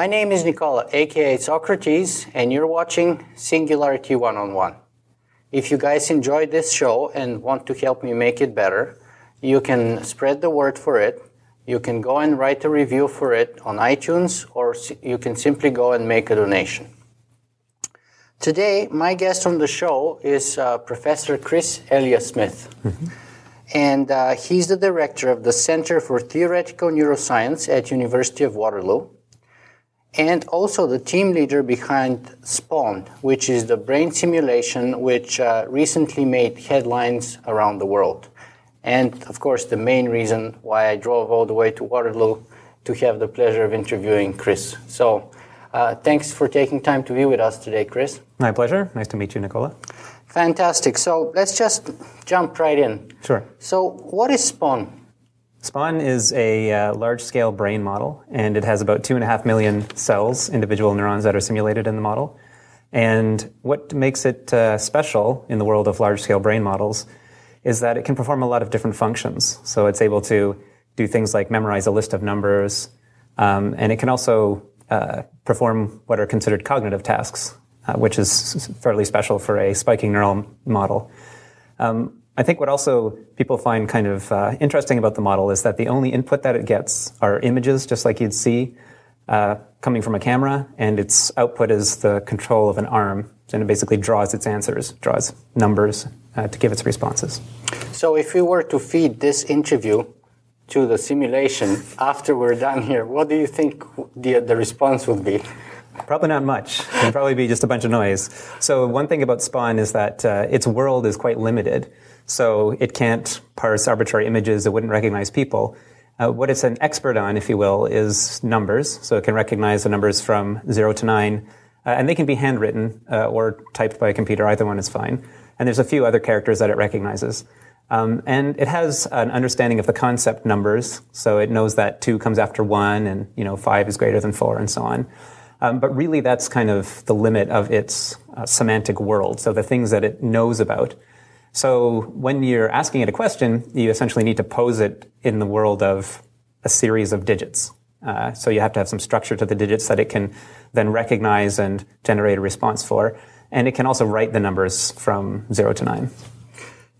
My name is Nikola, aka Socrates, and you're watching Singularity One on One. If you guys enjoyed this show and want to help me make it better, you can spread the word for it. You can go and write a review for it on iTunes, or you can simply go and make a donation. Today, my guest on the show is uh, Professor Chris Eliasmith. And uh, he's the director of the Center for Theoretical Neuroscience at University of Waterloo and also the team leader behind Spaun, which is the brain simulation which uh, recently made headlines around the world. And of course, the main reason why I drove all the way to Waterloo to have the pleasure of interviewing Chris. So, uh, thanks for taking time to be with us today, Chris. My pleasure. Nice to meet you, Nikola. Fantastic. So, let's just jump right in. Sure. So, what is Spaun? Spaun is a uh, large scale brain model, and it has about two and a half million cells, individual neurons that are simulated in the model. And what makes it uh, special in the world of large scale brain models is that it can perform a lot of different functions. So it's able to do things like memorize a list of numbers, um, and it can also uh, perform what are considered cognitive tasks, uh, which is fairly special for a spiking neural model. Um, I think what also people find kind of uh, interesting about the model is that the only input that it gets are images, just like you'd see uh, coming from a camera, and its output is the control of an arm, and it basically draws its answers, draws numbers uh, to give its responses. So, if we were to feed this interview to the simulation after we're done here, what do you think the, the response would be? Probably not much. It'd probably be just a bunch of noise. So one thing about Spaun is that uh, its world is quite limited. So it can't parse arbitrary images. It wouldn't recognize people. Uh, what it's an expert on, if you will, is numbers. So it can recognize the numbers from zero to nine, uh, and they can be handwritten uh, or typed by a computer. Either one is fine. And there's a few other characters that it recognizes. Um, and it has an understanding of the concept numbers, so it knows that two comes after one, and you know five is greater than four, and so on. Um, but really, that's kind of the limit of its uh, semantic world. So the things that it knows about. So when you're asking it a question, you essentially need to pose it in the world of a series of digits. Uh, so you have to have some structure to the digits that it can then recognize and generate a response for. And it can also write the numbers from zero to nine.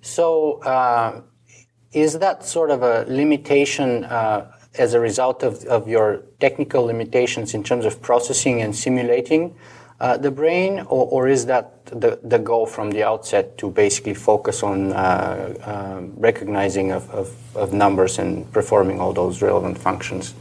So, uh, is that sort of a limitation uh, as a result of, of your technical limitations in terms of processing and simulating uh, the brain, or, or is that the, the goal from the outset to basically focus on uh, um recognizing of, of, of numbers and performing all those relevant functions?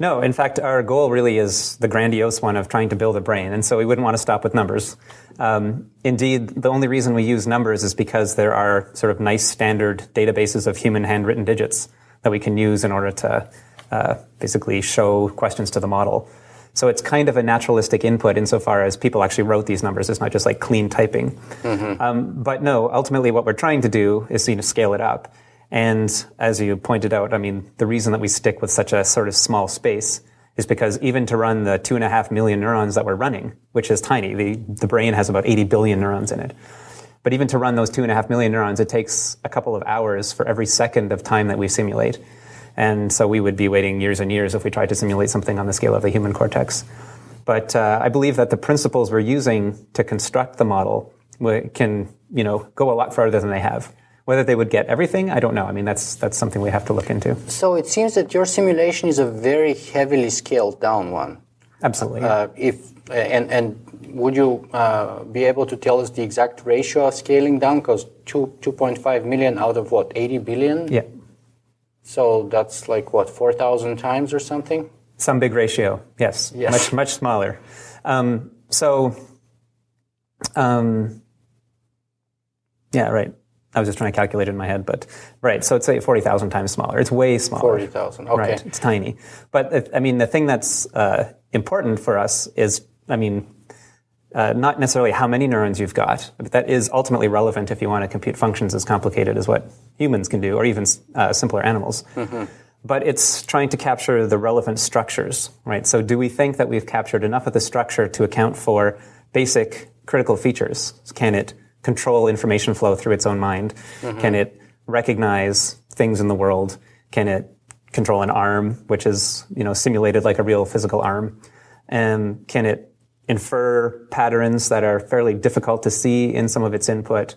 No, in fact, our goal really is the grandiose one of trying to build a brain, and so we wouldn't want to stop with numbers. Um, indeed, the only reason we use numbers is because there are sort of nice standard databases of human handwritten digits that we can use in order to uh, basically show questions to the model. So it's kind of a naturalistic input insofar as people actually wrote these numbers. It's not just like clean typing. Um, but no, ultimately, what we're trying to do is you know, scale it up. And as you pointed out, I mean, the reason that we stick with such a sort of small space is because even to run the two and a half million neurons that we're running, which is tiny, the, the brain has about 80 billion neurons in it. But even to run those two and a half million neurons, it takes a couple of hours for every second of time that we simulate. And so we would be waiting years and years if we tried to simulate something on the scale of the human cortex. But uh, I believe that the principles we're using to construct the model can, you know, go a lot farther than they have. Whether they would get everything, I don't know. I mean, that's that's something we have to look into. So it seems that your simulation is a very heavily scaled down one. Absolutely. Uh, if and and would you uh, be able to tell us the exact ratio of scaling down? Because two two point five million out of what eighty billion. yeah. So that's like what four thousand times or something. Some big ratio, yes. Yes. Much, much smaller. Um, so, um, yeah, right. I was just trying to calculate it in my head, but right. So it's say 40,000 times smaller. It's way smaller. Forty thousand. Okay. Right. It's tiny. But I mean, the thing that's uh, important for us is, I mean, uh, not necessarily how many neurons you've got, but that is ultimately relevant if you want to compute functions as complicated as what humans can do, or even uh, simpler animals. But it's trying to capture the relevant structures, right? So, do we think that we've captured enough of the structure to account for basic critical features? Can it control information flow through its own mind? Can it recognize things in the world? Can it control an arm, which is you know simulated like a real physical arm? And can it infer patterns that are fairly difficult to see in some of its input?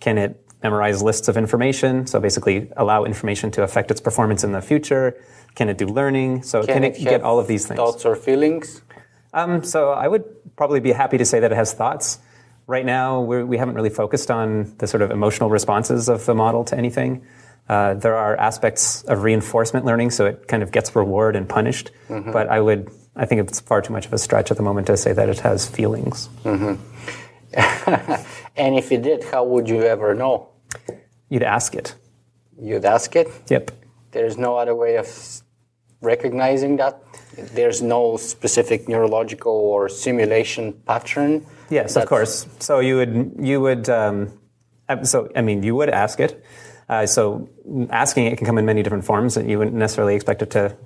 Can it memorize lists of information? So basically allow information to affect its performance in the future. Can it do learning? So can, Can it, it get all of these things? Thoughts or feelings? Um, so I would probably be happy to say that it has thoughts. Right now, we're, we haven't really focused on the sort of emotional responses of the model to anything. Uh, there are aspects of reinforcement learning, so it kind of gets reward and punished. But I would, I think it's far too much of a stretch at the moment to say that it has feelings. And if it did, how would you ever know? You'd ask it. You'd ask it. Yep. There's no other way of recognizing that. There's no specific neurological or simulation pattern. Yes, of course. So you would you would um, so I mean you would ask it. Uh, so asking it can come in many different forms, and you wouldn't necessarily expect it to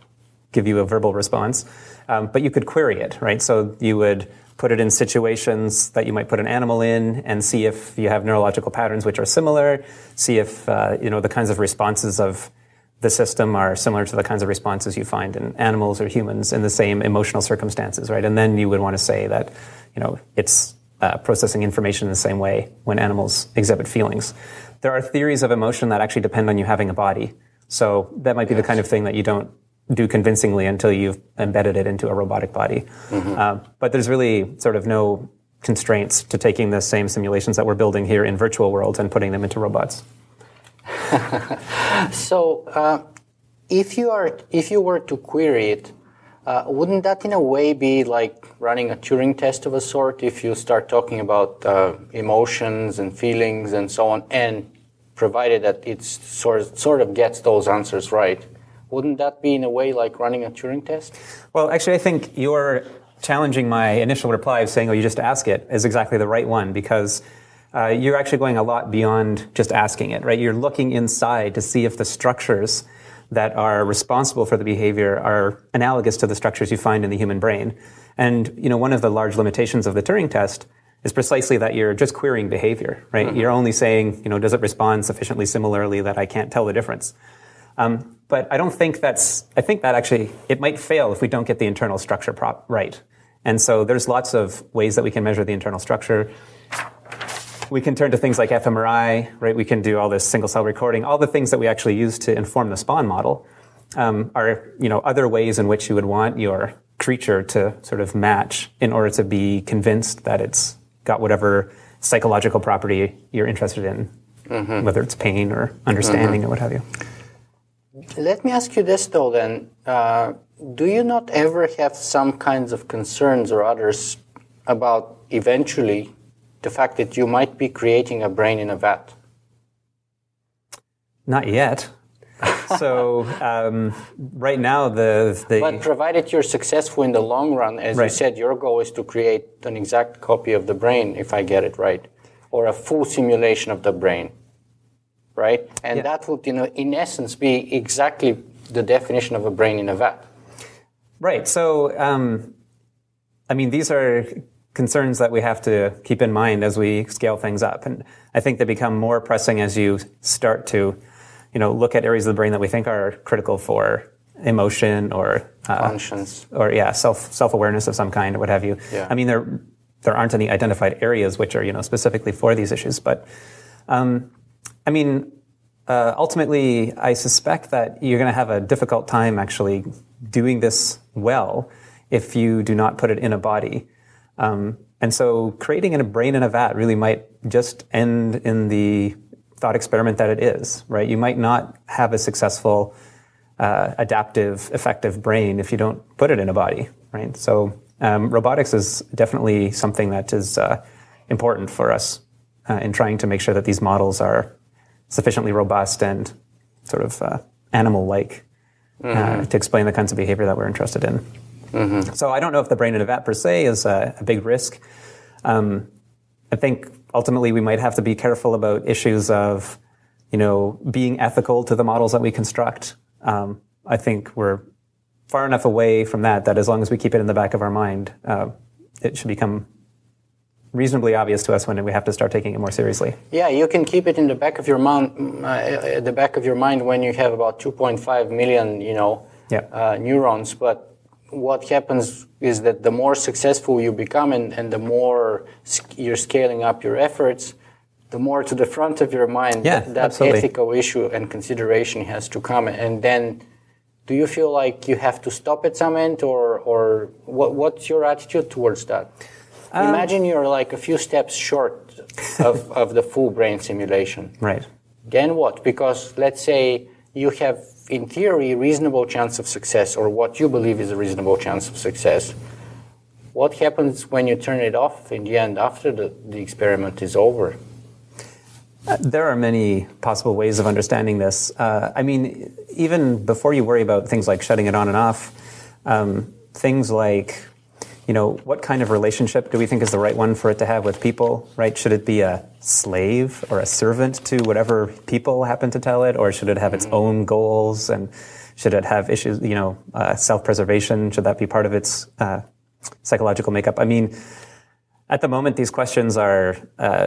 give you a verbal response. Um, but you could query it, right? So you would put it in situations that you might put an animal in, and see if you have neurological patterns which are similar. See if uh, you know the kinds of responses of the system are similar to the kinds of responses you find in animals or humans in the same emotional circumstances, right? And then you would want to say that, you know, it's uh, processing information in the same way when animals exhibit feelings. There are theories of emotion that actually depend on you having a body. So that might be the kind of thing that you don't do convincingly until you've embedded it into a robotic body. Uh, but there's really sort of no constraints to taking the same simulations that we're building here in virtual worlds and putting them into robots. So, uh, if you are, if you were to query it, uh, wouldn't that in a way be like running a Turing test of a sort? If you start talking about uh, emotions and feelings and so on, and provided that it sort sort of gets those answers right, wouldn't that be in a way like running a Turing test? Well, actually, I think you're challenging my initial reply of saying, oh, you just ask it, is exactly the right one because uh, you're actually going a lot beyond just asking it, right? You're looking inside to see if the structures that are responsible for the behavior are analogous to the structures you find in the human brain. And, you know, one of the large limitations of the Turing test is precisely that you're just querying behavior, right? You're only saying, you know, does it respond sufficiently similarly that I can't tell the difference? Um, but I don't think that's, I think that actually, it might fail if we don't get the internal structure prop right. And so there's lots of ways that we can measure the internal structure. We can turn to things like fMRI, right? We can do all this single cell recording. All the things that we actually use to inform the Spaun model um, are, you know, other ways in which you would want your creature to sort of match in order to be convinced that it's got whatever psychological property you're interested in, whether it's pain or understanding or what have you. Let me ask you this though then. Uh, do you not ever have some kinds of concerns or others about eventually the fact that you might be creating a brain in a vat? Not yet. so um, right now, the the But provided you're successful in the long run, as you said, your goal is to create an exact copy of the brain, if I get it right, or a full simulation of the brain, right? And Yeah. that would, you know, in essence, be exactly the definition of a brain in a vat. right. So um, I mean, these are concerns that we have to keep in mind as we scale things up, and I think they become more pressing as you start to, you know, look at areas of the brain that we think are critical for emotion or uh, Functions. or yeah, self self awareness of some kind or what have you. Yeah. I mean, there there aren't any identified areas which are you know specifically for these issues, but um, I mean, uh, ultimately, I suspect that you're going to have a difficult time actually doing this well if you do not put it in a body. Um, and so, creating a brain in a vat really might just end in the thought experiment that it is, right? You might not have a successful uh, adaptive, effective brain if you don't put it in a body, right? So um, robotics is definitely something that is uh, important for us uh, in trying to make sure that these models are sufficiently robust and sort of uh, animal-like uh, to explain the kinds of behavior that we're interested in. So I don't know if the brain in a vat per se is a, a big risk. Um, I think ultimately we might have to be careful about issues of, you know, being ethical to the models that we construct. Um, I think we're far enough away from that that as long as we keep it in the back of our mind, uh, it should become reasonably obvious to us when we have to start taking it more seriously. Yeah, you can keep it in the back of your mind, uh, the back of your mind when you have about 2.5 million, you know, Yep. uh, neurons. But what happens is that the more successful you become, and, and the more sc- you're scaling up your efforts, the more to the front of your mind Yeah, that, that absolutely. ethical issue and consideration has to come. And then, do you feel like you have to stop at some end, or or what, what's your attitude towards that? Um, Imagine you're like a few steps short of, of the full brain simulation. Right. Then what? Because let's say you have, in theory, a reasonable chance of success, or what you believe is a reasonable chance of success. What happens when you turn it off in the end after the, the experiment is over? There are many possible ways of understanding this. Uh, I mean, even before you worry about things like shutting it on and off, um, things like, you know, what kind of relationship do we think is the right one for it to have with people, right? Should it be a slave or a servant to whatever people happen to tell it, or should it have its own goals? And should it have issues, you know, uh, self preservation? Should that be part of its uh, psychological makeup? I mean, at the moment, these questions are. Uh,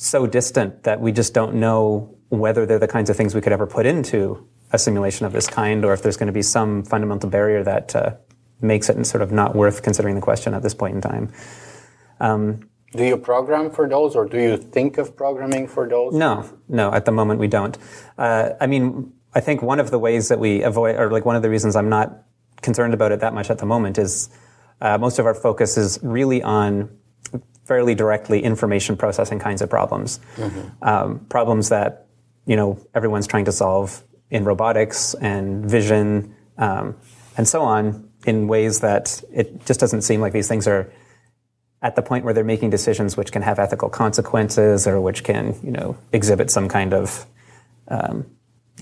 so distant that we just don't know whether they're the kinds of things we could ever put into a simulation of this kind, or if there's going to be some fundamental barrier that uh, makes it sort of not worth considering the question at this point in time. Do you program for those, or do you think of programming for those? No, no, at the moment we don't. Uh, I mean, I think one of the ways that we avoid, or like one of the reasons I'm not concerned about it that much at the moment is uh, most of our focus is really on fairly directly information processing kinds of problems. Um, problems that, you know, everyone's trying to solve in robotics and vision um, and so on in ways that it just doesn't seem like these things are at the point where they're making decisions which can have ethical consequences or which can, you know, exhibit some kind of, um,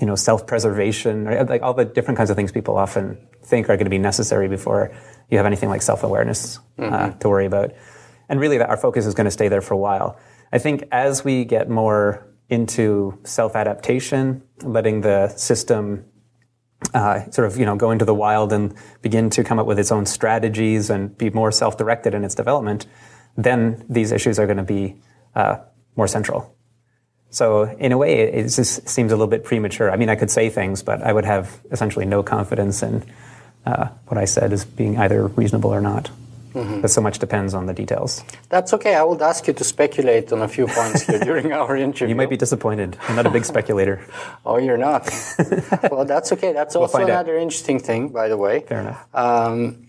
you know, self-preservation, or like all the different kinds of things people often think are going to be necessary before you have anything like self-awareness uh, to worry about. And really, that our focus is going to stay there for a while. I think as we get more into self-adaptation, letting the system uh, sort of you know go into the wild and begin to come up with its own strategies and be more self-directed in its development, then these issues are going to be uh, more central. So in a way, it, just seems a little bit premature. I mean, I could say things, but I would have essentially no confidence in uh, what I said as being either reasonable or not. Because so much depends on the details. That's okay. I would ask you to speculate on a few points here during our interview. You might be disappointed. I'm not a big speculator. Oh, you're not. well, that's okay. That's also find out. another interesting thing, by the way. Fair enough. Um,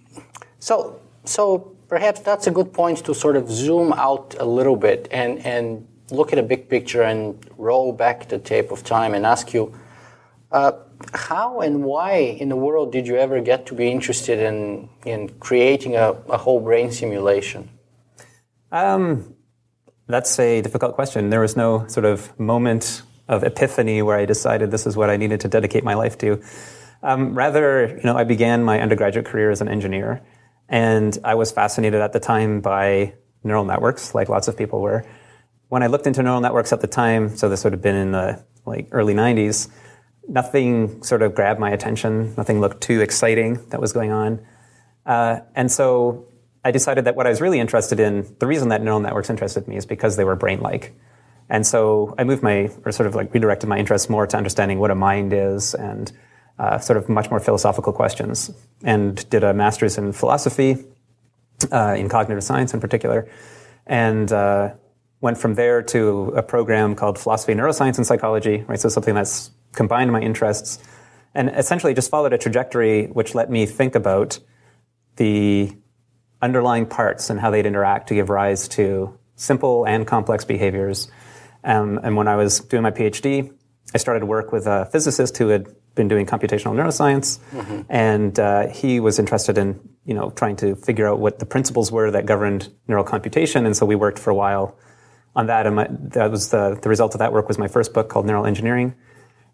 so, so perhaps that's a good point to sort of zoom out a little bit and, and look at a big picture and roll back the tape of time and ask you, uh, how and why in the world did you ever get to be interested in, in creating a, a whole brain simulation? Um, that's a difficult question. There was no sort of moment of epiphany where I decided this is what I needed to dedicate my life to. Um, rather, you know, I began my undergraduate career as an engineer, and I was fascinated at the time by neural networks, like lots of people were. When I looked into neural networks at the time, so this would have been in the like early '90s, nothing sort of grabbed my attention. Nothing looked too exciting that was going on. Uh, and so I decided that what I was really interested in, the reason that neural networks interested me is because they were brain-like. And so I moved my, or sort of like redirected my interest more to understanding what a mind is and uh, sort of much more philosophical questions. And did a master's in philosophy, uh, in cognitive science in particular, and uh, went from there to a program called Philosophy, Neuroscience, and Psychology, right? So something that's combined my interests, and essentially just followed a trajectory which let me think about the underlying parts and how they'd interact to give rise to simple and complex behaviors. Um, and when I was doing my PhD, I started to work with a physicist who had been doing computational neuroscience, and uh, he was interested in you know trying to figure out what the principles were that governed neural computation. And so we worked for a while on that, and my, that was the the result of that work was my first book called Neural Engineering.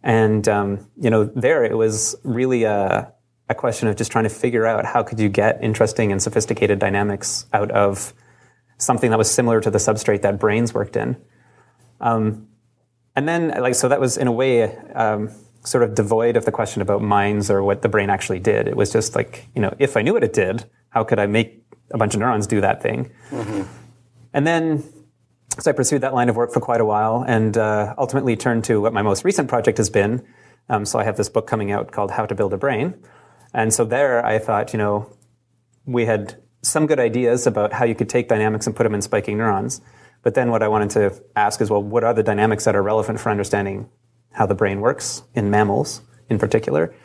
And um, you know, there it was really a, a question of just trying to figure out how could you get interesting and sophisticated dynamics out of something that was similar to the substrate that brains worked in. Um, and then, like, so that was in a way um, sort of devoid of the question about minds or what the brain actually did. It was just like, you know, if I knew what it did, how could I make a bunch of neurons do that thing? and then, so I pursued that line of work for quite a while, and uh, ultimately turned to what my most recent project has been. Um, so I have this book coming out called How to Build a Brain, and so there I thought, you know, we had some good ideas about how you could take dynamics and put them in spiking neurons. But then what I wanted to ask is, well, what are the dynamics that are relevant for understanding how the brain works in mammals in particular?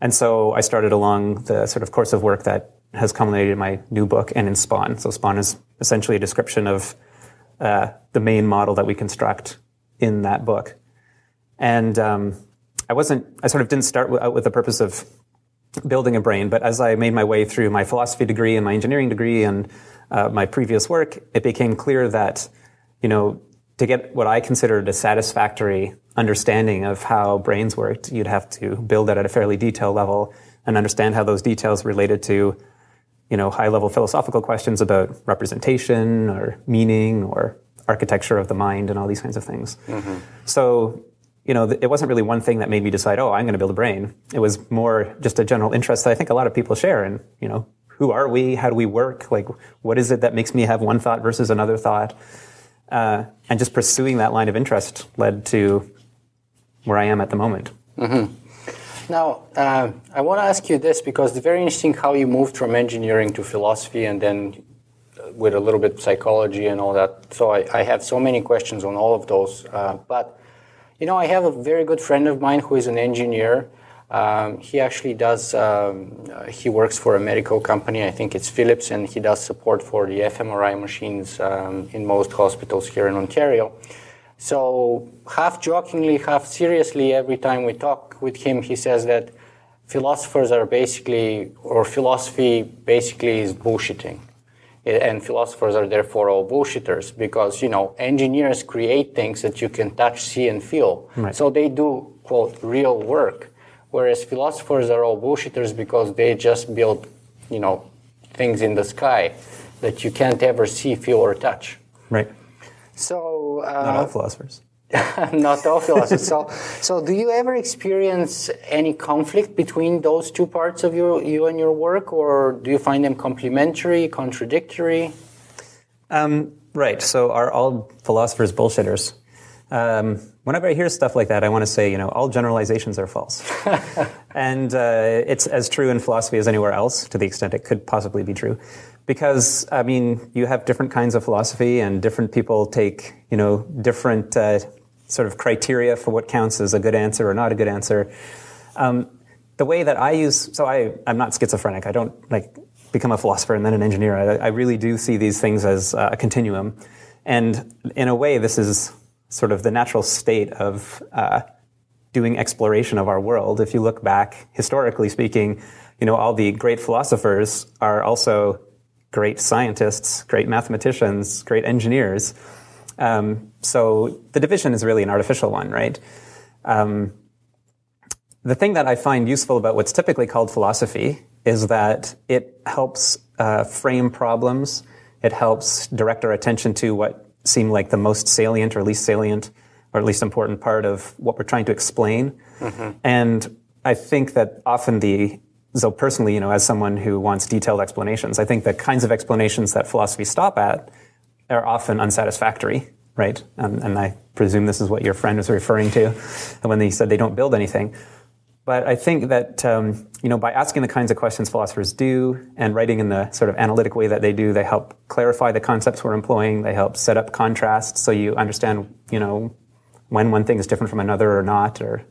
And so I started along the sort of course of work that has culminated in my new book and in Spaun. So Spaun is essentially a description of uh, the main model that we construct in that book. And um, I wasn't, I sort of didn't start out with the purpose of building a brain, but as I made my way through my philosophy degree and my engineering degree and uh, my previous work, it became clear that, you know, to get what I considered a satisfactory understanding of how brains worked, you'd have to build it at a fairly detailed level and understand how those details related to, you know, high level philosophical questions about representation or meaning or architecture of the mind and all these kinds of things. Mm-hmm. So, you know, it wasn't really one thing that made me decide, oh, I'm going to build a brain. It was more just a general interest that I think a lot of people share in, you know, who are we? How do we work? Like, what is it that makes me have one thought versus another thought? Uh, and just pursuing that line of interest led to where I am at the moment. Mm-hmm. Now, uh, I want to ask you this because it's very interesting how you moved from engineering to philosophy and then uh, with a little bit psychology and all that. So I, I have so many questions on all of those. Uh, but, you know, I have a very good friend of mine who is an engineer. Um, he actually does, um, uh, he works for a medical company, I think it's Philips, and he does support for the fMRI machines um, in most hospitals here in Ontario. So, half jokingly, half seriously, every time we talk with him, he says that philosophers are basically, or philosophy basically is bullshitting. Eh, and philosophers are therefore all bullshitters because, you know, engineers create things that you can touch, see, and feel. Right. So they do, quote, real work. Whereas philosophers are all bullshitters because they just build, you know, things in the sky that you can't ever see, feel, or touch. Right. So uh, not all philosophers. not all philosophers. so, so do you ever experience any conflict between those two parts of your you and your work, or do you find them complementary, contradictory? Um, right. So, are all philosophers bullshitters? Um, whenever I hear stuff like that, I want to say, you know, all generalizations are false. and uh, it's as true in philosophy as anywhere else, to the extent it could possibly be true because I mean, you have different kinds of philosophy, and different people take you know different uh, sort of criteria for what counts as a good answer or not a good answer. Um, the way that I use, so I, I'm not schizophrenic. I don't like become a philosopher and then an engineer. I, I really do see these things as uh, a continuum, and in a way, this is sort of the natural state of uh, doing exploration of our world. If you look back historically speaking, you know all the great philosophers are also great scientists, great mathematicians, great engineers. Um, so the division is really an artificial one, right? Um, the thing that I find useful about what's typically called philosophy is that it helps uh, frame problems. It helps direct our attention to what seem like the most salient or least salient or at least important part of what we're trying to explain. Mm-hmm. And I think that often the so personally, you know, as someone who wants detailed explanations, I think the kinds of explanations that philosophy stop at are often unsatisfactory, right? And, and I presume this is what your friend was referring to when he said they don't build anything. But I think that um, you know by asking the kinds of questions philosophers do and writing in the sort of analytic way that they do, they help clarify the concepts we're employing. They help set up contrasts so you understand you know when one thing is different from another or not, or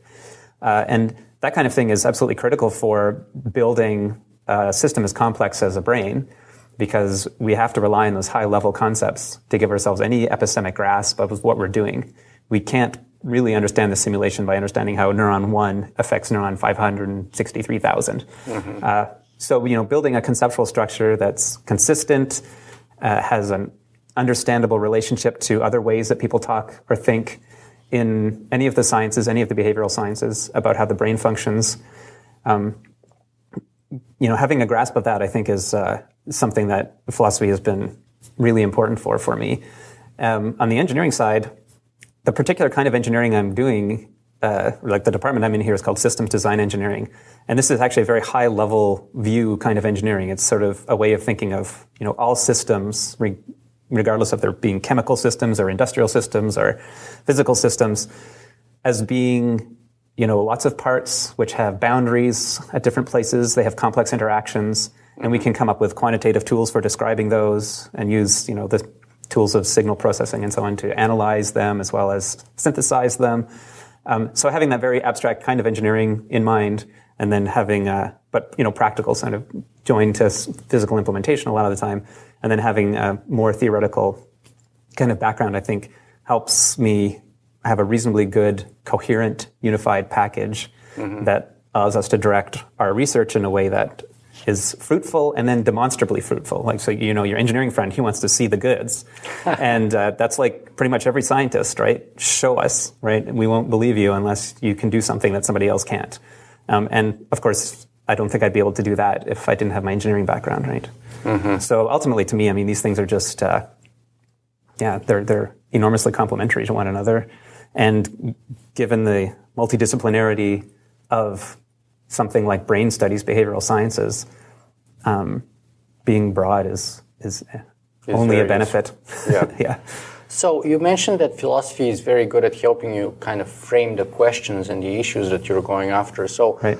uh, and that kind of thing is absolutely critical for building a system as complex as a brain because we have to rely on those high level concepts to give ourselves any epistemic grasp of what we're doing. We can't really understand the simulation by understanding how neuron 1 affects neuron 563,000. Mm-hmm. Uh, so, you know, building a conceptual structure that's consistent, uh, has an understandable relationship to other ways that people talk or think, in any of the sciences, any of the behavioral sciences, about how the brain functions. Um, you know, having a grasp of that, I think, is uh, something that philosophy has been really important for for me. Um, on the engineering side, the particular kind of engineering I'm doing, uh, like the department I'm in here, is called systems design engineering, and this is actually a very high level view kind of engineering. It's sort of a way of thinking of you know all systems, regardless of there being chemical systems or industrial systems or physical systems, as being you know lots of parts which have boundaries at different places. They have complex interactions, and we can come up with quantitative tools for describing those and use you know the tools of signal processing and so on to analyze them as well as synthesize them. Um, so having that very abstract kind of engineering in mind, and then having, uh, but you know, practical kind of joined to physical implementation a lot of the time, and then having a more theoretical kind of background, I think helps me have a reasonably good, coherent, unified package mm-hmm. that allows us to direct our research in a way that is fruitful and then demonstrably fruitful. Like, so, you know, your engineering friend, he wants to see the goods. and uh, that's like pretty much every scientist, right? Show us, right? We won't believe you unless you can do something that somebody else can't. Um, and of course, I don't think I'd be able to do that if I didn't have my engineering background, right? Mm-hmm. So ultimately, to me, I mean, these things are just, uh, yeah, they're, they're enormously complementary to one another. And given the multidisciplinarity of something like brain studies, behavioral sciences, um, being broad is is only a benefit. Yeah. yeah. So you mentioned that philosophy is very good at helping you kind of frame the questions and the issues that you're going after. So, right.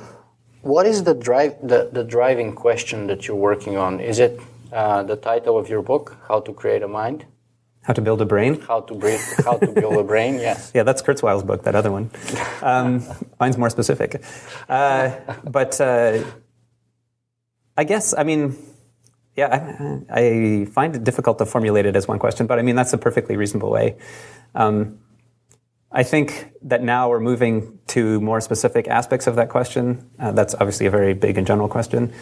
What is the drive the, the driving question that you're working on? Is it uh, the title of your book, How to Create a Mind? How to build a brain? How to, breathe, how to build a brain, yes. yeah, that's Kurzweil's book, that other one. Um, mine's more specific. Uh, but uh, I guess, I mean, yeah, I, I, find it difficult to formulate it as one question, but I mean, that's a perfectly reasonable way. Um, I think that now we're moving to more specific aspects of that question. Uh, that's obviously a very big and general question.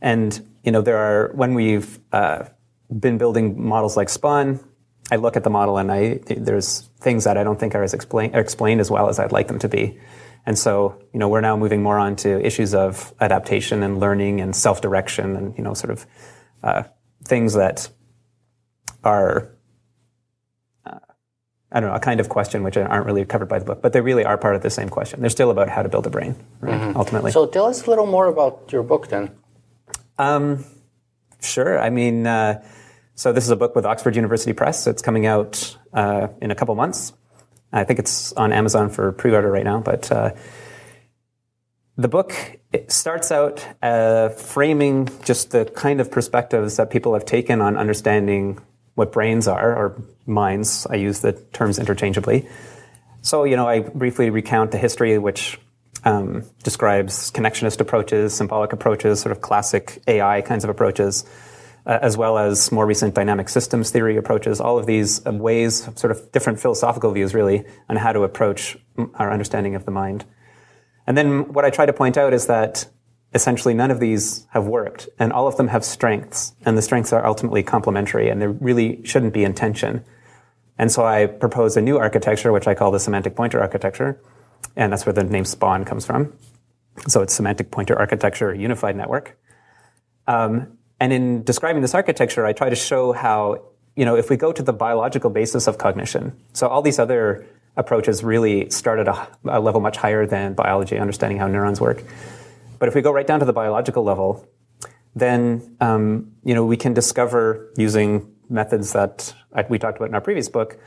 And, you know, there are, when we've uh, been building models like Spaun, I look at the model and I there's things that I don't think are as explain, explained as well as I'd like them to be. And so, you know, we're now moving more on to issues of adaptation and learning and self-direction and, you know, sort of uh, things that are, I don't know, a kind of question which aren't really covered by the book, but they really are part of the same question. They're still about how to build a brain, right, mm-hmm. ultimately. So tell us a little more about your book then. Um, sure. I mean, uh, so this is a book with Oxford University Press. It's coming out uh, in a couple months. I think it's on Amazon for pre-order right now. But uh, the book starts out uh, framing just the kind of perspectives that people have taken on understanding what brains are or minds. I use the terms interchangeably. So you know, I briefly recount the history, which um, describes connectionist approaches, symbolic approaches, sort of classic AI kinds of approaches uh, as well as more recent dynamic systems theory approaches, all of these uh, ways, sort of different philosophical views really, on how to approach our understanding of the mind. And then what I try to point out is that essentially none of these have worked, and all of them have strengths, and the strengths are ultimately complementary, and there really shouldn't be intention. And so I propose a new architecture, which I call the semantic pointer architecture, and that's where the name Spaun comes from. So it's semantic pointer architecture unified network. Um, and in describing this architecture, I try to show how, you know, if we go to the biological basis of cognition, so all these other approaches really start at a, a level much higher than biology, understanding how neurons work. But if we go right down to the biological level, then um, you know we can discover using methods that we talked about in our previous book.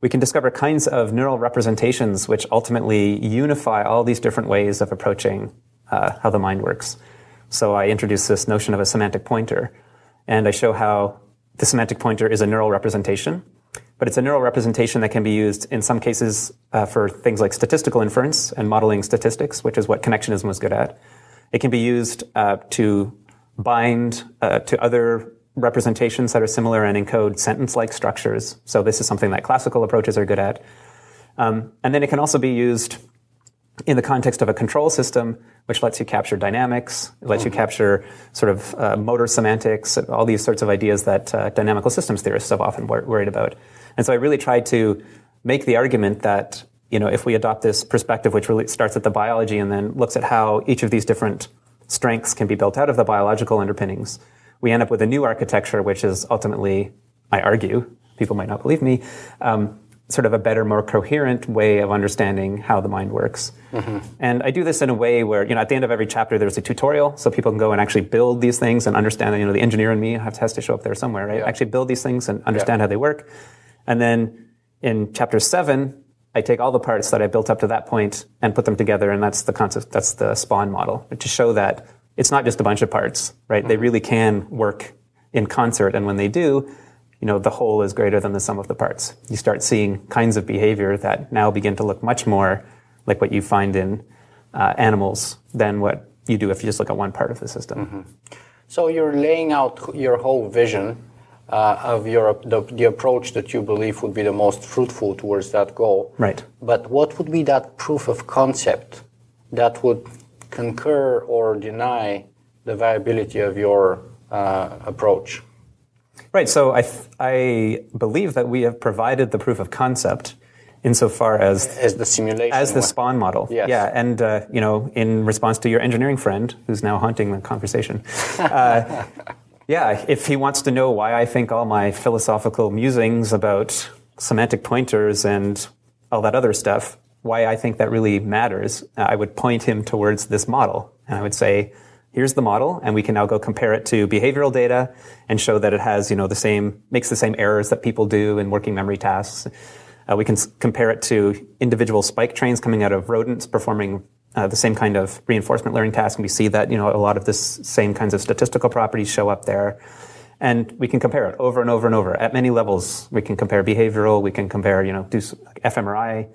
We can discover kinds of neural representations which ultimately unify all these different ways of approaching uh, how the mind works. So I introduce this notion of a semantic pointer, and I show how the semantic pointer is a neural representation, but it's a neural representation that can be used in some cases uh, for things like statistical inference and modeling statistics, which is what connectionism was good at. It can be used uh, to bind uh, to other representations that are similar and encode sentence-like structures. So this is something that classical approaches are good at. Um, and then it can also be used in the context of a control system, which lets you capture dynamics, it lets mm-hmm. you capture sort of uh, motor semantics, all these sorts of ideas that uh, dynamical systems theorists have often wor- worried about. And so I really tried to make the argument that you know if we adopt this perspective, which really starts at the biology and then looks at how each of these different strengths can be built out of the biological underpinnings, we end up with a new architecture, which is ultimately, I argue, people might not believe me, um, sort of a better, more coherent way of understanding how the mind works. And I do this in a way where, you know, at the end of every chapter, there's a tutorial, so people can go and actually build these things and understand. You know, the engineer in me has to show up there somewhere, right? Yeah. Actually build these things and understand how they work. And then in chapter seven, I take all the parts that I built up to that point and put them together, and that's the concept. That's the Spaun model to show that it's not just a bunch of parts, right? They really can work in concert, and when they do, you know, the whole is greater than the sum of the parts. You start seeing kinds of behavior that now begin to look much more like what you find in uh, animals than what you do if you just look at one part of the system. So you're laying out your whole vision uh, of your the, the approach that you believe would be the most fruitful towards that goal. Right. But what would be that proof of concept that would concur or deny the viability of your uh, approach? Right. So I, th- I believe that we have provided the proof of concept insofar as As the simulation. as the Spaun model. Yes. Yeah, and uh, you know, in response to your engineering friend, who's now haunting the conversation, uh, yeah, if he wants to know why I think all my philosophical musings about semantic pointers and all that other stuff, why I think that really matters, I would point him towards this model, and I would say. Here's the model, and we can now go compare it to behavioral data and show that it has, you know, the same makes the same errors that people do in working memory tasks. Uh, we can s- compare it to individual spike trains coming out of rodents performing uh, the same kind of reinforcement learning task, and we see that you know a lot of this same kinds of statistical properties show up there. And we can compare it over and over and over at many levels. We can compare behavioral. We can compare, you know, do fMRI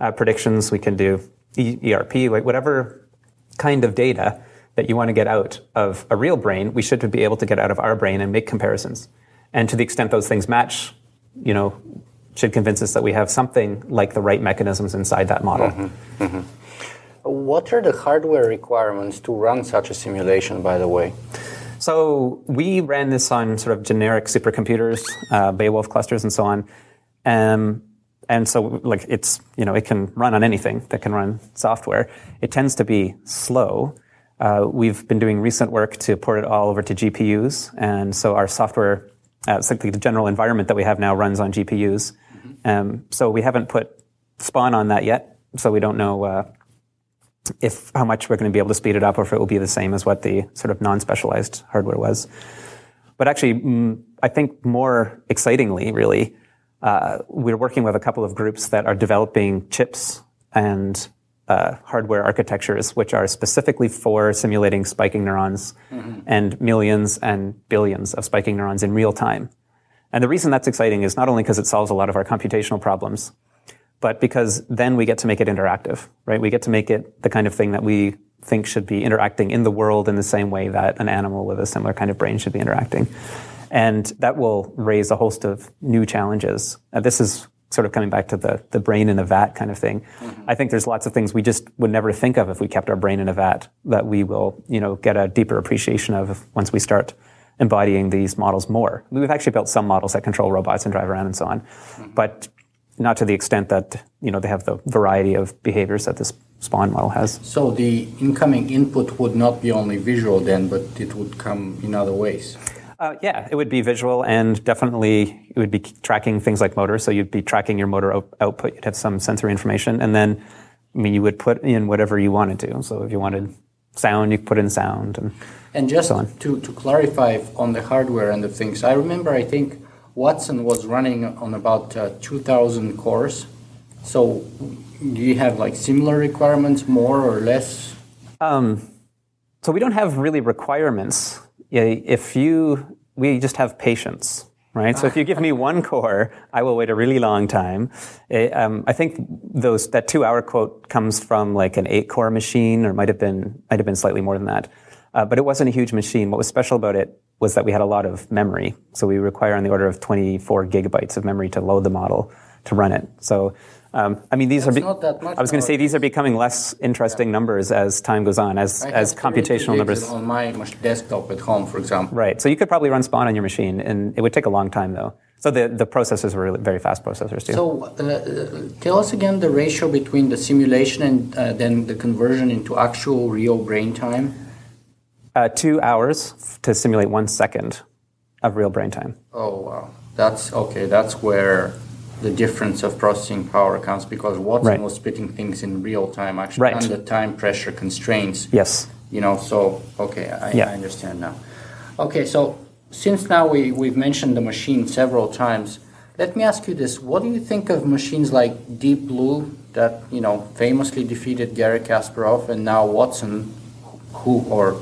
uh, predictions. We can do ERP, like whatever kind of data that you want to get out of a real brain, we should be able to get out of our brain and make comparisons. And to the extent those things match, you know, should convince us that we have something like the right mechanisms inside that model. What are the hardware requirements to run such a simulation, by the way? So we ran this on sort of generic supercomputers, uh, Beowulf clusters, and so on. Um, and so, like, it's you know, it can run on anything that can run software. It tends to be slow. Uh, we've been doing recent work to port it all over to GPUs, and so our software, uh, it's like the general environment that we have now, runs on GPUs. Um, so we haven't put Spaun on that yet, so we don't know. If how much we're going to be able to speed it up, or if it will be the same as what the sort of non-specialized hardware was. But actually, mm, I think more excitingly, really, uh, we're working with a couple of groups that are developing chips and uh, hardware architectures which are specifically for simulating spiking neurons and millions and billions of spiking neurons in real time. And the reason that's exciting is not only because it solves a lot of our computational problems, but because then we get to make it interactive, right? We get to make it the kind of thing that we think should be interacting in the world in the same way that an animal with a similar kind of brain should be interacting. And that will raise a host of new challenges. Uh, this is sort of coming back to the, the brain in a vat kind of thing. I think there's lots of things we just would never think of if we kept our brain in a vat that we will, you know, get a deeper appreciation of once we start embodying these models more. We've actually built some models that control robots and drive around and so on, but not to the extent that you know they have the variety of behaviors that this Spaun model has. So the incoming input would not be only visual then, but it would come in other ways. Uh, yeah, it would be visual and definitely it would be tracking things like motor. So you'd be tracking your motor out- output. You'd have some sensory information, and then I mean you would put in whatever you wanted to. So if you wanted sound, you could put in sound. And And just So on. to, to clarify on the hardware and the things, I remember I think Watson was running on about uh, 2,000 cores. So do you have like similar requirements, more or less? So we don't have really requirements. If you, we just have patience, right? So if you give me one core, I will wait a really long time. Eh, um, I think those that two-hour quote comes from like an eight-core machine, or might have been might have been slightly more than that. Uh, but it wasn't a huge machine. What was special about it was that we had a lot of memory. So we require on the order of 24 gigabytes of memory to load the model to run it. So. Um, I mean, these That's are. be- not that much I was going to say these are becoming less interesting numbers as time goes on, as I as computational numbers. On my desktop at home, for example. Right. So you could probably run Spaun on your machine, and it would take a long time, though. So the, the processors were very fast processors, too. So uh, tell us again the ratio between the simulation and uh, then the conversion into actual real brain time. Uh, two hours to simulate one second of real brain time. Oh wow, that's okay. That's where the difference of processing power comes because Watson Right. was splitting things in real time, actually Right. under time pressure constraints. Yes. You know, so okay, I, Yeah. I understand now. Okay, so since now we, we've mentioned the machine several times, let me ask you this: What do you think of machines like Deep Blue that you know famously defeated Garry Kasparov, and now Watson, who or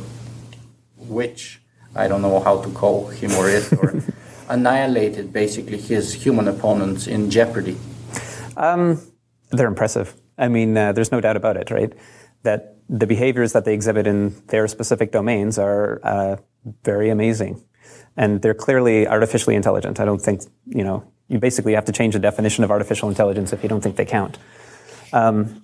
which I don't know how to call him or it, or annihilated basically his human opponents in Jeopardy? They're impressive. I mean, uh, there's no doubt about it, right? That the behaviors that they exhibit in their specific domains are uh, very amazing. And they're clearly artificially intelligent. I don't think, you know, you basically have to change the definition of artificial intelligence if you don't think they count. Um,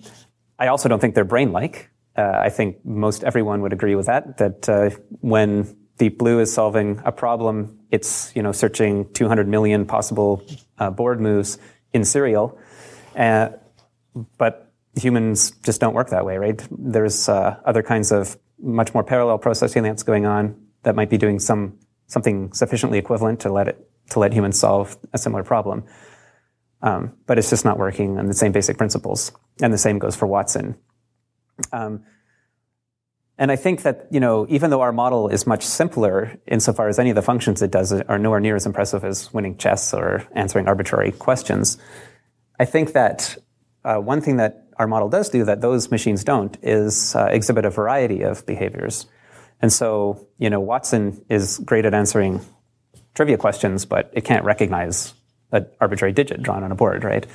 I also don't think they're brain like. Uh, I think most everyone would agree with that, that uh, when Deep Blue is solving a problem, it's, you know, searching 200 million possible uh, board moves in serial. Uh, but humans just don't work that way, right? There's uh, other kinds of much more parallel processing that's going on that might be doing some something sufficiently equivalent to let it to let humans solve a similar problem. Um, but it's just not working on the same basic principles, and the same goes for Watson. Um, and I think that you know, even though our model is much simpler insofar as any of the functions it does are nowhere near as impressive as winning chess or answering arbitrary questions, I think that uh, one thing that our model does do that those machines don't is uh, exhibit a variety of behaviors. And so, you know, Watson is great at answering trivia questions, but it can't recognize an arbitrary digit drawn on a board, right?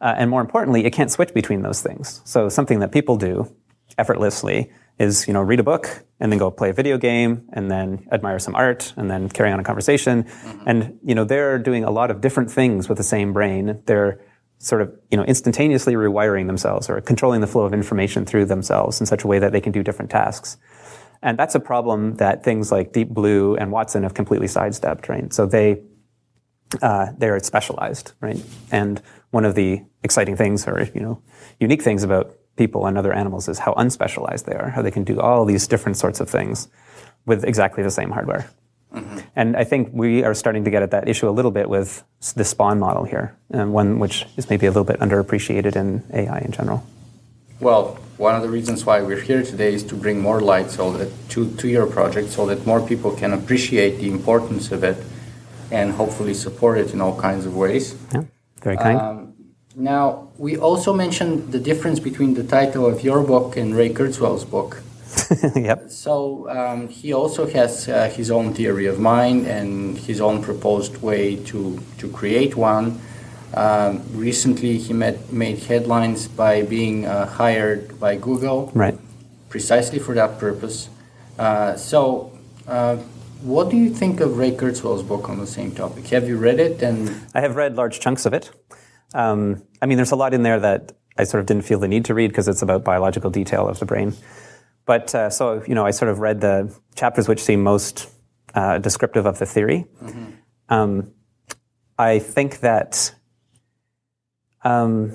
Uh, and more importantly, it can't switch between those things. So something that people do effortlessly is, you know, read a book and then go play a video game and then admire some art and then carry on a conversation. And, you know, they're doing a lot of different things with the same brain. They're sort of, you know, instantaneously rewiring themselves or controlling the flow of information through themselves in such a way that they can do different tasks. And that's a problem that things like Deep Blue and Watson have completely sidestepped, right? So they, uh, they're specialized, right? And one of the exciting things or, you know, unique things about people and other animals is how unspecialized they are, how they can do all these different sorts of things with exactly the same hardware. And I think we are starting to get at that issue a little bit with the Spaun model here, and one which is maybe a little bit underappreciated in AI in general. Well, one of the reasons why we're here today is to bring more light so that to, to your project so that more people can appreciate the importance of it and hopefully support it in all kinds of ways. Yeah, very kind. Um, now, we also mentioned the difference between the title of your book and Ray Kurzweil's book. yep. So um, he also has uh, his own theory of mind and his own proposed way to, to create one. Um, recently, he met, made headlines by being uh, hired by Google Right. precisely for that purpose. Uh, so, uh, what do you think of Ray Kurzweil's book on the same topic? Have you read it? And I have read large chunks of it. Um, I mean, there's a lot in there that I sort of didn't feel the need to read because it's about biological detail of the brain. But uh, so, you know, I sort of read the chapters which seem most uh, descriptive of the theory. Um, I think that, um,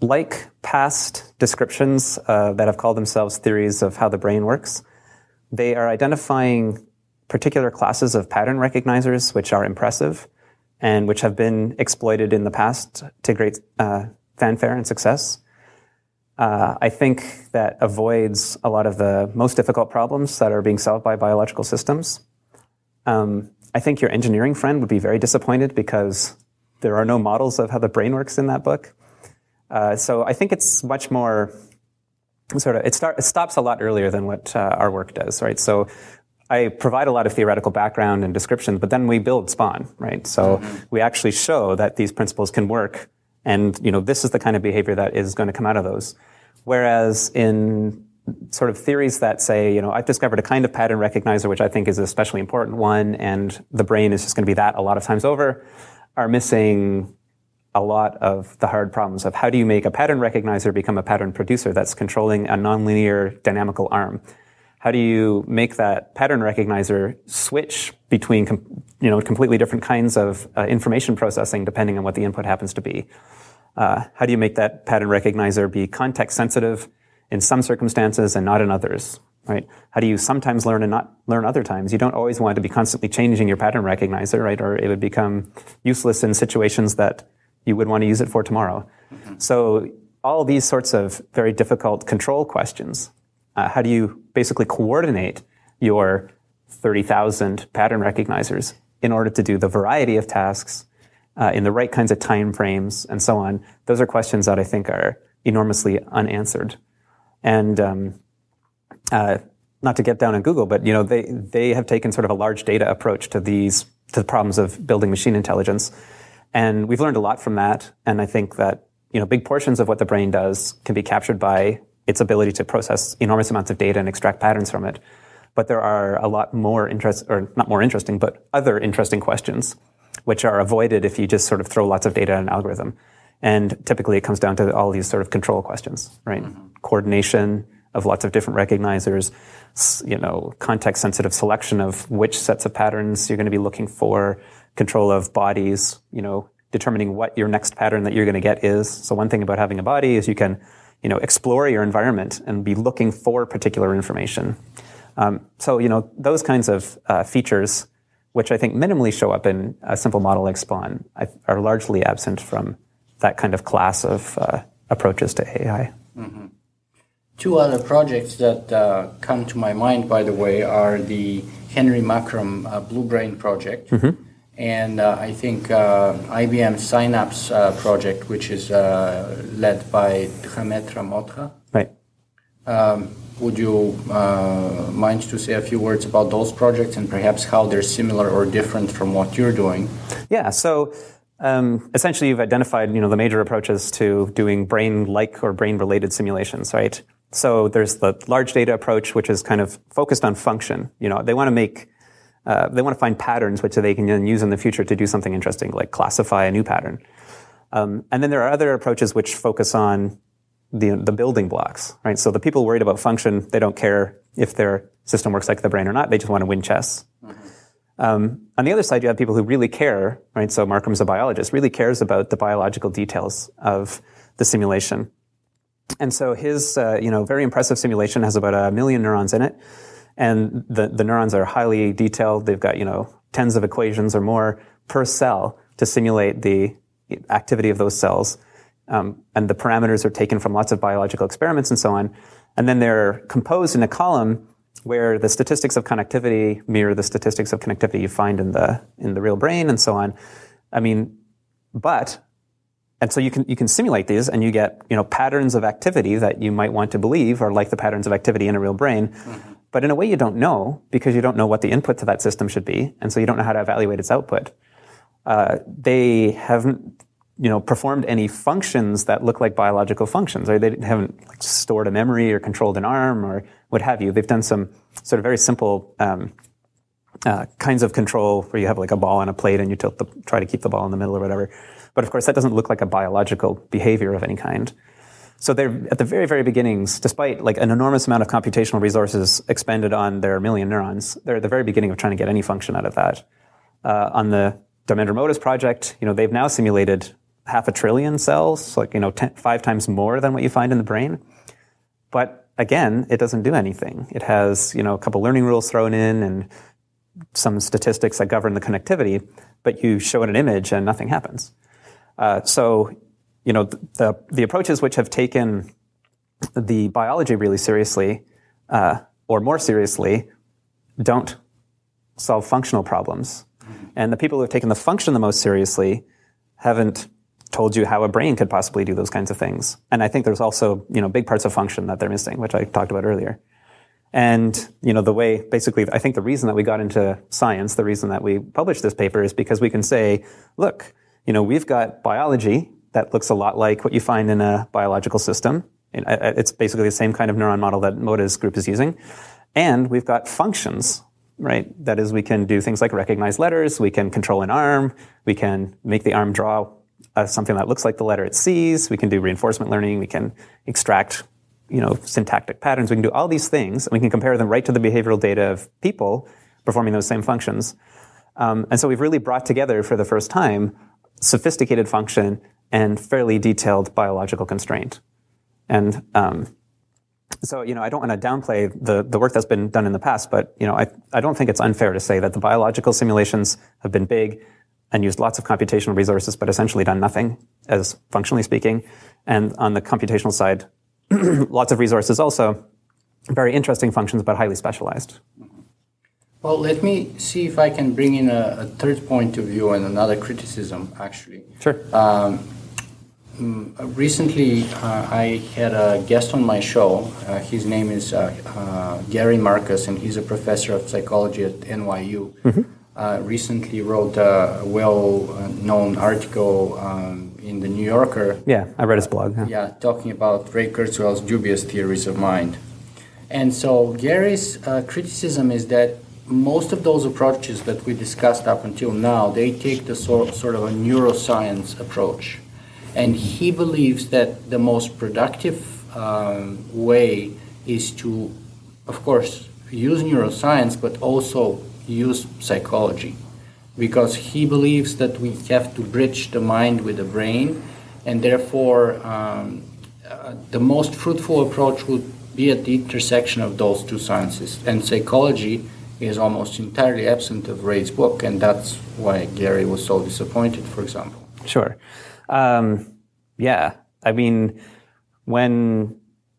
like past descriptions uh, that have called themselves theories of how the brain works, they are identifying particular classes of pattern recognizers which are impressive and which have been exploited in the past to great uh, fanfare and success. Uh, I think that avoids a lot of the most difficult problems that are being solved by biological systems. Um, I think your engineering friend would be very disappointed because there are no models of how the brain works in that book. Uh, so I think it's much more sort of it, start, it stops a lot earlier than what uh, our work does, right? So I provide a lot of theoretical background and descriptions, but then we build Spaun, right? So mm-hmm. we actually show that these principles can work, and you know this is the kind of behavior that is going to come out of those. Whereas in sort of theories that say, you know, I've discovered a kind of pattern recognizer which I think is an especially important one, and the brain is just going to be that a lot of times over, are missing a lot of the hard problems of how do you make a pattern recognizer become a pattern producer that's controlling a nonlinear dynamical arm? How do you make that pattern recognizer switch between com- you know completely different kinds of uh, information processing depending on what the input happens to be? Uh, how do you make that pattern recognizer be context sensitive in some circumstances and not in others? right? How do you sometimes learn and not learn other times? You don't always want to be constantly changing your pattern recognizer, right? Or it would become useless in situations that you would want to use it for tomorrow. Mm-hmm. So all these sorts of very difficult control questions. Uh, how do you basically coordinate your 30,000 pattern recognizers in order to do the variety of tasks uh, in the right kinds of time frames and so on? Those are questions that I think are enormously unanswered. And um, uh, not to get down on Google, but you know they they have taken sort of a large data approach to these to the problems of building machine intelligence, and we've learned a lot from that. And I think that you know big portions of what the brain does can be captured by its ability to process enormous amounts of data and extract patterns from it. But there are a lot more interest, or not more interesting, but other interesting questions, which are avoided if you just sort of throw lots of data at an algorithm. And typically, it comes down to all these sort of control questions, right? Mm-hmm. Coordination of lots of different recognizers, you know, context sensitive selection of which sets of patterns you're going to be looking for, control of bodies, you know, determining what your next pattern that you're going to get is. So one thing about having a body is you can, you know, explore your environment and be looking for particular information. Um, so, you know, those kinds of uh, features, which I think minimally show up in a simple model like Spaun, are largely absent from that kind of class of uh, approaches to AI. Mm-hmm. Two other projects that uh, come to my mind, by the way, are the Henry Markram uh, Blue Brain project, mm-hmm. And uh, I think uh, IBM Synapse uh, project, which is uh, led by Dharmendra Modha. Right. Um, would you mind to say a few words about those projects and perhaps how they're similar or different from what you're doing? Yeah. So. Um, essentially, you've identified, you know, the major approaches to doing brain-like or brain-related simulations, right? So there's the large data approach, which is kind of focused on function. You know, they want to make, uh, they want to find patterns which they can then use in the future to do something interesting, like classify a new pattern. Um, and then there are other approaches which focus on the, the building blocks, right? So the people worried about function, they don't care if their system works like the brain or not. They just want to win chess. Mm-hmm. Um, on the other side, you have people who really care, right? So Markram's a biologist, really cares about the biological details of the simulation. And so his, uh, you know, very impressive simulation has about a million neurons in it. And the, the neurons are highly detailed. They've got, you know, tens of equations or more per cell to simulate the activity of those cells. Um, and the parameters are taken from lots of biological experiments and so on. And then they're composed in a column where the statistics of connectivity mirror the statistics of connectivity you find in the, in the real brain and so on. I mean, but and so you can, you can simulate these and you get, you know, patterns of activity that you might want to believe are like the patterns of activity in a real brain. Mm-hmm. But in a way you don't know because you don't know what the input to that system should be. And so you don't know how to evaluate its output. Uh, they haven't, you know, performed any functions that look like biological functions, or they haven't like, stored a memory or controlled an arm or what have you. They've done some sort of very simple um, uh, kinds of control where you have like a ball on a plate and you the, try to keep the ball in the middle or whatever. But of course, that doesn't look like a biological behavior of any kind. So they're at the very, very beginnings, despite like an enormous amount of computational resources expended on their million neurons, they're at the very beginning of trying to get any function out of that. Uh, on the Modha's project, you know, they've now simulated half a trillion cells, like, you know, ten, five times more than what you find in the brain. But again, it doesn't do anything. It has, you know, a couple learning rules thrown in and some statistics that govern the connectivity, but you show it an image and nothing happens. Uh, so, you know, the, the approaches which have taken the biology really seriously, uh, or more seriously, don't solve functional problems. And the people who have taken the function the most seriously haven't told you how a brain could possibly do those kinds of things. And I think there's also, you know, big parts of function that they're missing, which I talked about earlier. And, you know, the way, basically, I think the reason that we got into science, the reason that we published this paper is because we can say, look, you know, we've got biology that looks a lot like what you find in a biological system. It's basically the same kind of neuron model that Modha's group is using. And we've got functions, right? That is, we can do things like recognize letters, we can control an arm, we can make the arm draw uh, something that looks like the letter it sees, we can do reinforcement learning, we can extract, you know, syntactic patterns, we can do all these things, and we can compare them right to the behavioral data of people performing those same functions. Um, and so we've really brought together for the first time sophisticated function and fairly detailed biological constraint. And um, so you know, I don't want to downplay the, the work that's been done in the past, but you know, I, I don't think it's unfair to say that the biological simulations have been big and used lots of computational resources, but essentially done nothing, as functionally speaking. And on the computational side, lots of resources also, very interesting functions, but highly specialized. Well, let me see if I can bring in a, a third point of view and another criticism, actually. Sure. Um, mm, recently, uh, I had a guest on my show. Uh, his name is uh, uh Gary Marcus, and he's a professor of psychology at NYU. Mm-hmm. Uh, recently wrote a well-known article um, in the New Yorker. Yeah, I read his blog. Yeah, yeah talking about Ray Kurzweil's dubious theories of mind. And so Gary's uh, criticism is that most of those approaches that we discussed up until now, they take the sort, sort of a neuroscience approach. And he believes that the most productive um, way is to, of course, use neuroscience, but also use psychology because he believes that we have to bridge the mind with the brain, and therefore um, uh, the most fruitful approach would be at the intersection of those two sciences. And psychology is almost entirely absent of Ray's book, and that's why Gary was so disappointed, for example. Sure. Um, yeah. I mean, when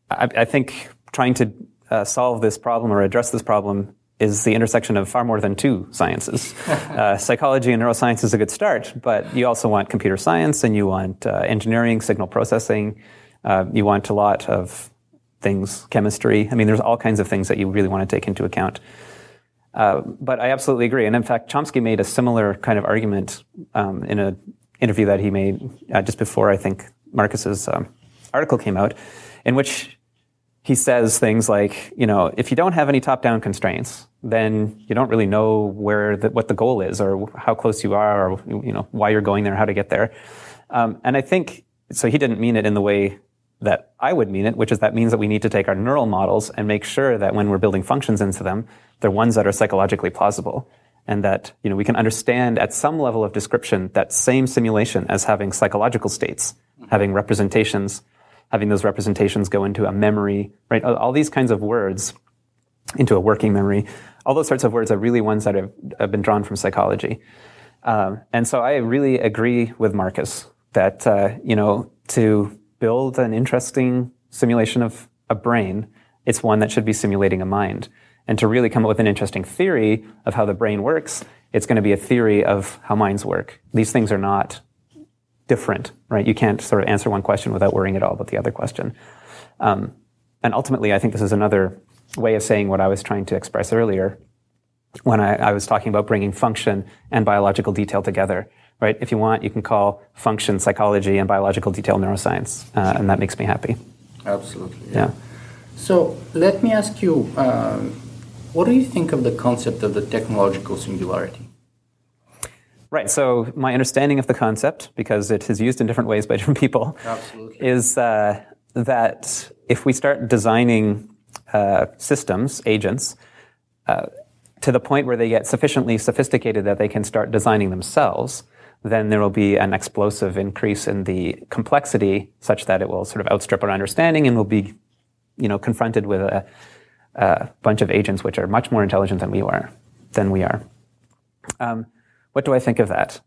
I, I think trying to uh, solve this problem or address this problem is the intersection of far more than two sciences. uh, psychology and neuroscience is a good start, but you also want computer science and you want uh, engineering, signal processing. Uh, you want a lot of things, chemistry. I mean, there's all kinds of things that you really want to take into account. Uh, but I absolutely agree. And in fact, Chomsky made a similar kind of argument um, in an interview that he made uh, just before I think Marcus's um, article came out, in which he says things like, you know, if you don't have any top-down constraints, then you don't really know where the, what the goal is or how close you are or, you know, why you're going there, how to get there. Um, and I think, so he didn't mean it in the way that I would mean it, which is that means that we need to take our neural models and make sure that when we're building functions into them, they're ones that are psychologically plausible. And that, you know, we can understand at some level of description that same simulation as having psychological states, having representations, having those representations go into a memory, right? All, these kinds of words into a working memory. All those sorts of words are really ones that have, have been drawn from psychology. Um, and so I really agree with Marcus that, uh, you know, to build an interesting simulation of a brain, it's one that should be simulating a mind. And to really come up with an interesting theory of how the brain works, it's going to be a theory of how minds work. These things are not different, right? You can't sort of answer one question without worrying at all about the other question. Um, and ultimately, I think this is another way of saying what I was trying to express earlier when I, I was talking about bringing function and biological detail together, right? If you want, you can call function psychology and biological detail neuroscience, uh, and that makes me happy. Absolutely. Yeah. yeah. So let me ask you, um, what do you think of the concept of the technological singularity? Right. So my understanding of the concept, because it is used in different ways by different people, Absolutely. is uh, that if we start designing uh, systems, agents, uh, to the point where they get sufficiently sophisticated that they can start designing themselves, then there will be an explosive increase in the complexity such that it will sort of outstrip our understanding and we'll be, you know, confronted with a, a bunch of agents which are much more intelligent than we are. Than we are. Um, what do I think of that?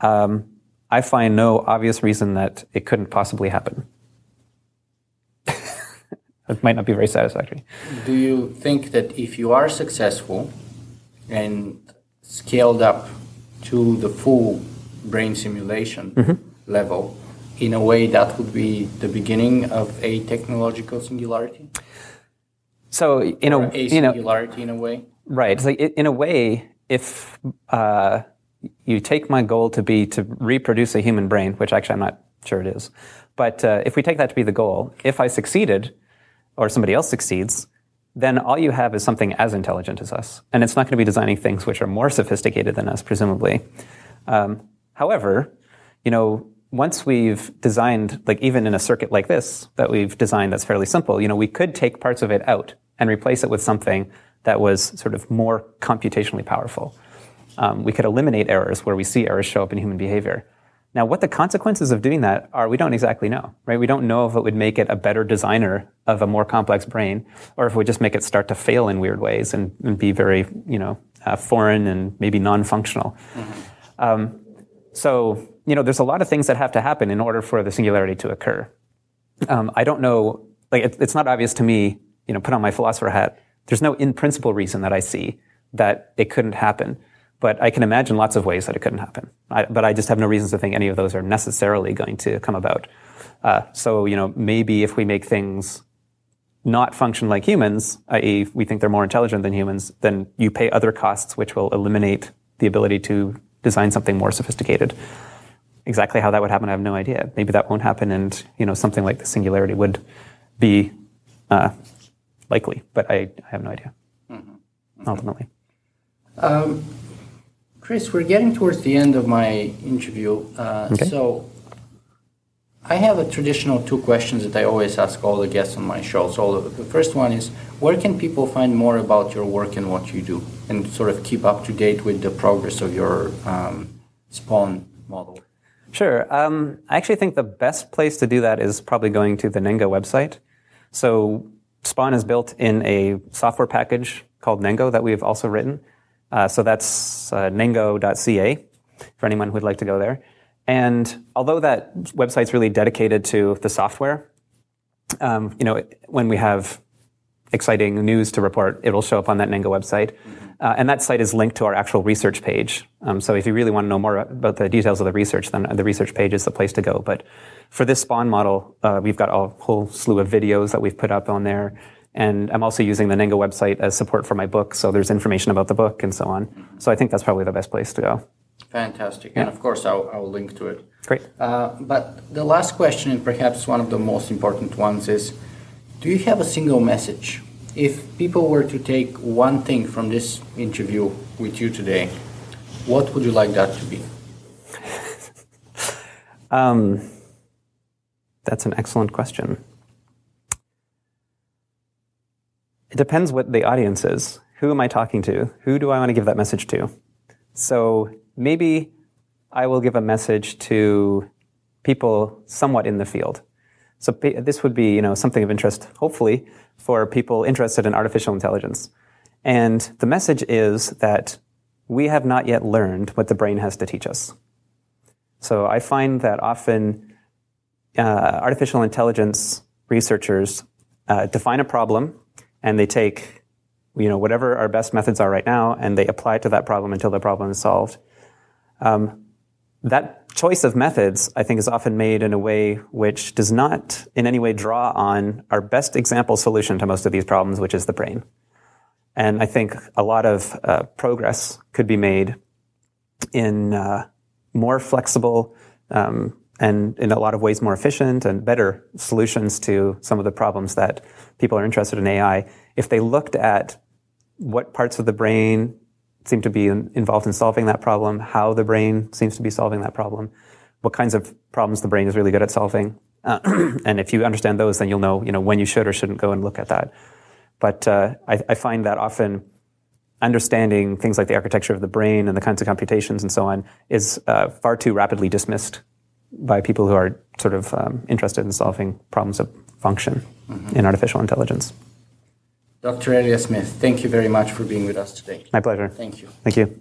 Um, I find no obvious reason that it couldn't possibly happen. it might not be very satisfactory. Do you think that if you are successful and scaled up to the full brain simulation mm-hmm. level, in a way that would be the beginning of a technological singularity? So, in a singularity, you know, in a way, right? It's like in a way, if uh, you take my goal to be to reproduce a human brain, which actually I'm not sure it is. But uh, if we take that to be the goal, if I succeeded, or somebody else succeeds, then all you have is something as intelligent as us. And it's not going to be designing things which are more sophisticated than us, presumably. Um, however, you know, once we've designed, like even in a circuit like this that we've designed that's fairly simple, you know, we could take parts of it out and replace it with something that was sort of more computationally powerful um, we could eliminate errors where we see errors show up in human behavior. Now, what the consequences of doing that are, we don't exactly know, right? We don't know if it would make it a better designer of a more complex brain, or if it would just make it start to fail in weird ways and, and be very, you know, uh, foreign and maybe non-functional. Mm-hmm. Um, so, you know, there's a lot of things that have to happen in order for the singularity to occur. Um, I don't know, like, it, it's not obvious to me, you know, put on my philosopher hat. There's no in principle reason that I see that it couldn't happen. But I can imagine lots of ways that it couldn't happen. I, but I just have no reasons to think any of those are necessarily going to come about. Uh, so, you know, maybe if we make things not function like humans, i.e., we think they're more intelligent than humans, then you pay other costs which will eliminate the ability to design something more sophisticated. Exactly how that would happen, I have no idea. Maybe that won't happen, and you know something like the singularity would be uh, likely, but I, I, have no idea. Mm-hmm. Mm-hmm. Ultimately, um, Chris, we're getting towards the end of my interview, uh, okay. so I have a traditional two questions that I always ask all the guests on my show. So the first one is, where can people find more about your work and what you do, and sort of keep up to date with the progress of your um, Spaun model? Sure. Um, I actually think the best place to do that is probably going to the Nengo website. So Spaun is built in a software package called Nengo that we've also written. Uh, so that's uh, nengo.ca for anyone who'd like to go there. And although that website's really dedicated to the software, um, you know, when we have exciting news to report, it'll show up on that Nengo website. Uh, and that site is linked to our actual research page. Um, so if you really want to know more about the details of the research, then the research page is the place to go. But for this Spaun model, uh, we've got a whole slew of videos that we've put up on there. And I'm also using the Nengo website as support for my book. So there's information about the book and so on. So I think that's probably the best place to go. Fantastic. Yeah. And of course, I'll, I'll link to it. Great. Uh, but the last question, and perhaps one of the most important ones, is do you have a single message? If people were to take one thing from this interview with you today, what would you like that to be? um, that's an excellent question. It depends what the audience is. Who am I talking to? Who do I want to give that message to? So maybe I will give a message to people somewhat in the field. So this would be, you know, something of interest, hopefully, for people interested in artificial intelligence. And the message is that we have not yet learned what the brain has to teach us. So I find that often uh, artificial intelligence researchers uh, define a problem and they take, you know, whatever our best methods are right now and they apply it to that problem until the problem is solved. Um, that choice of methods, I think, is often made in a way which does not in any way draw on our best example solution to most of these problems, which is the brain. And I think a lot of uh, progress could be made in uh, more flexible um, and in a lot of ways more efficient and better solutions to some of the problems that people are interested in AI if they looked at what parts of the brain seem to be involved in solving that problem, how the brain seems to be solving that problem, what kinds of problems the brain is really good at solving. Uh, and if you understand those, then you'll know, you know when you should or shouldn't go and look at that. But uh, I, I, find that often understanding things like the architecture of the brain and the kinds of computations and so on is uh, far too rapidly dismissed by people who are sort of um, interested in solving problems of function mm-hmm. in artificial intelligence. Dr. Eliasmith, thank you very much for being with us today. My pleasure. Thank you. Thank you.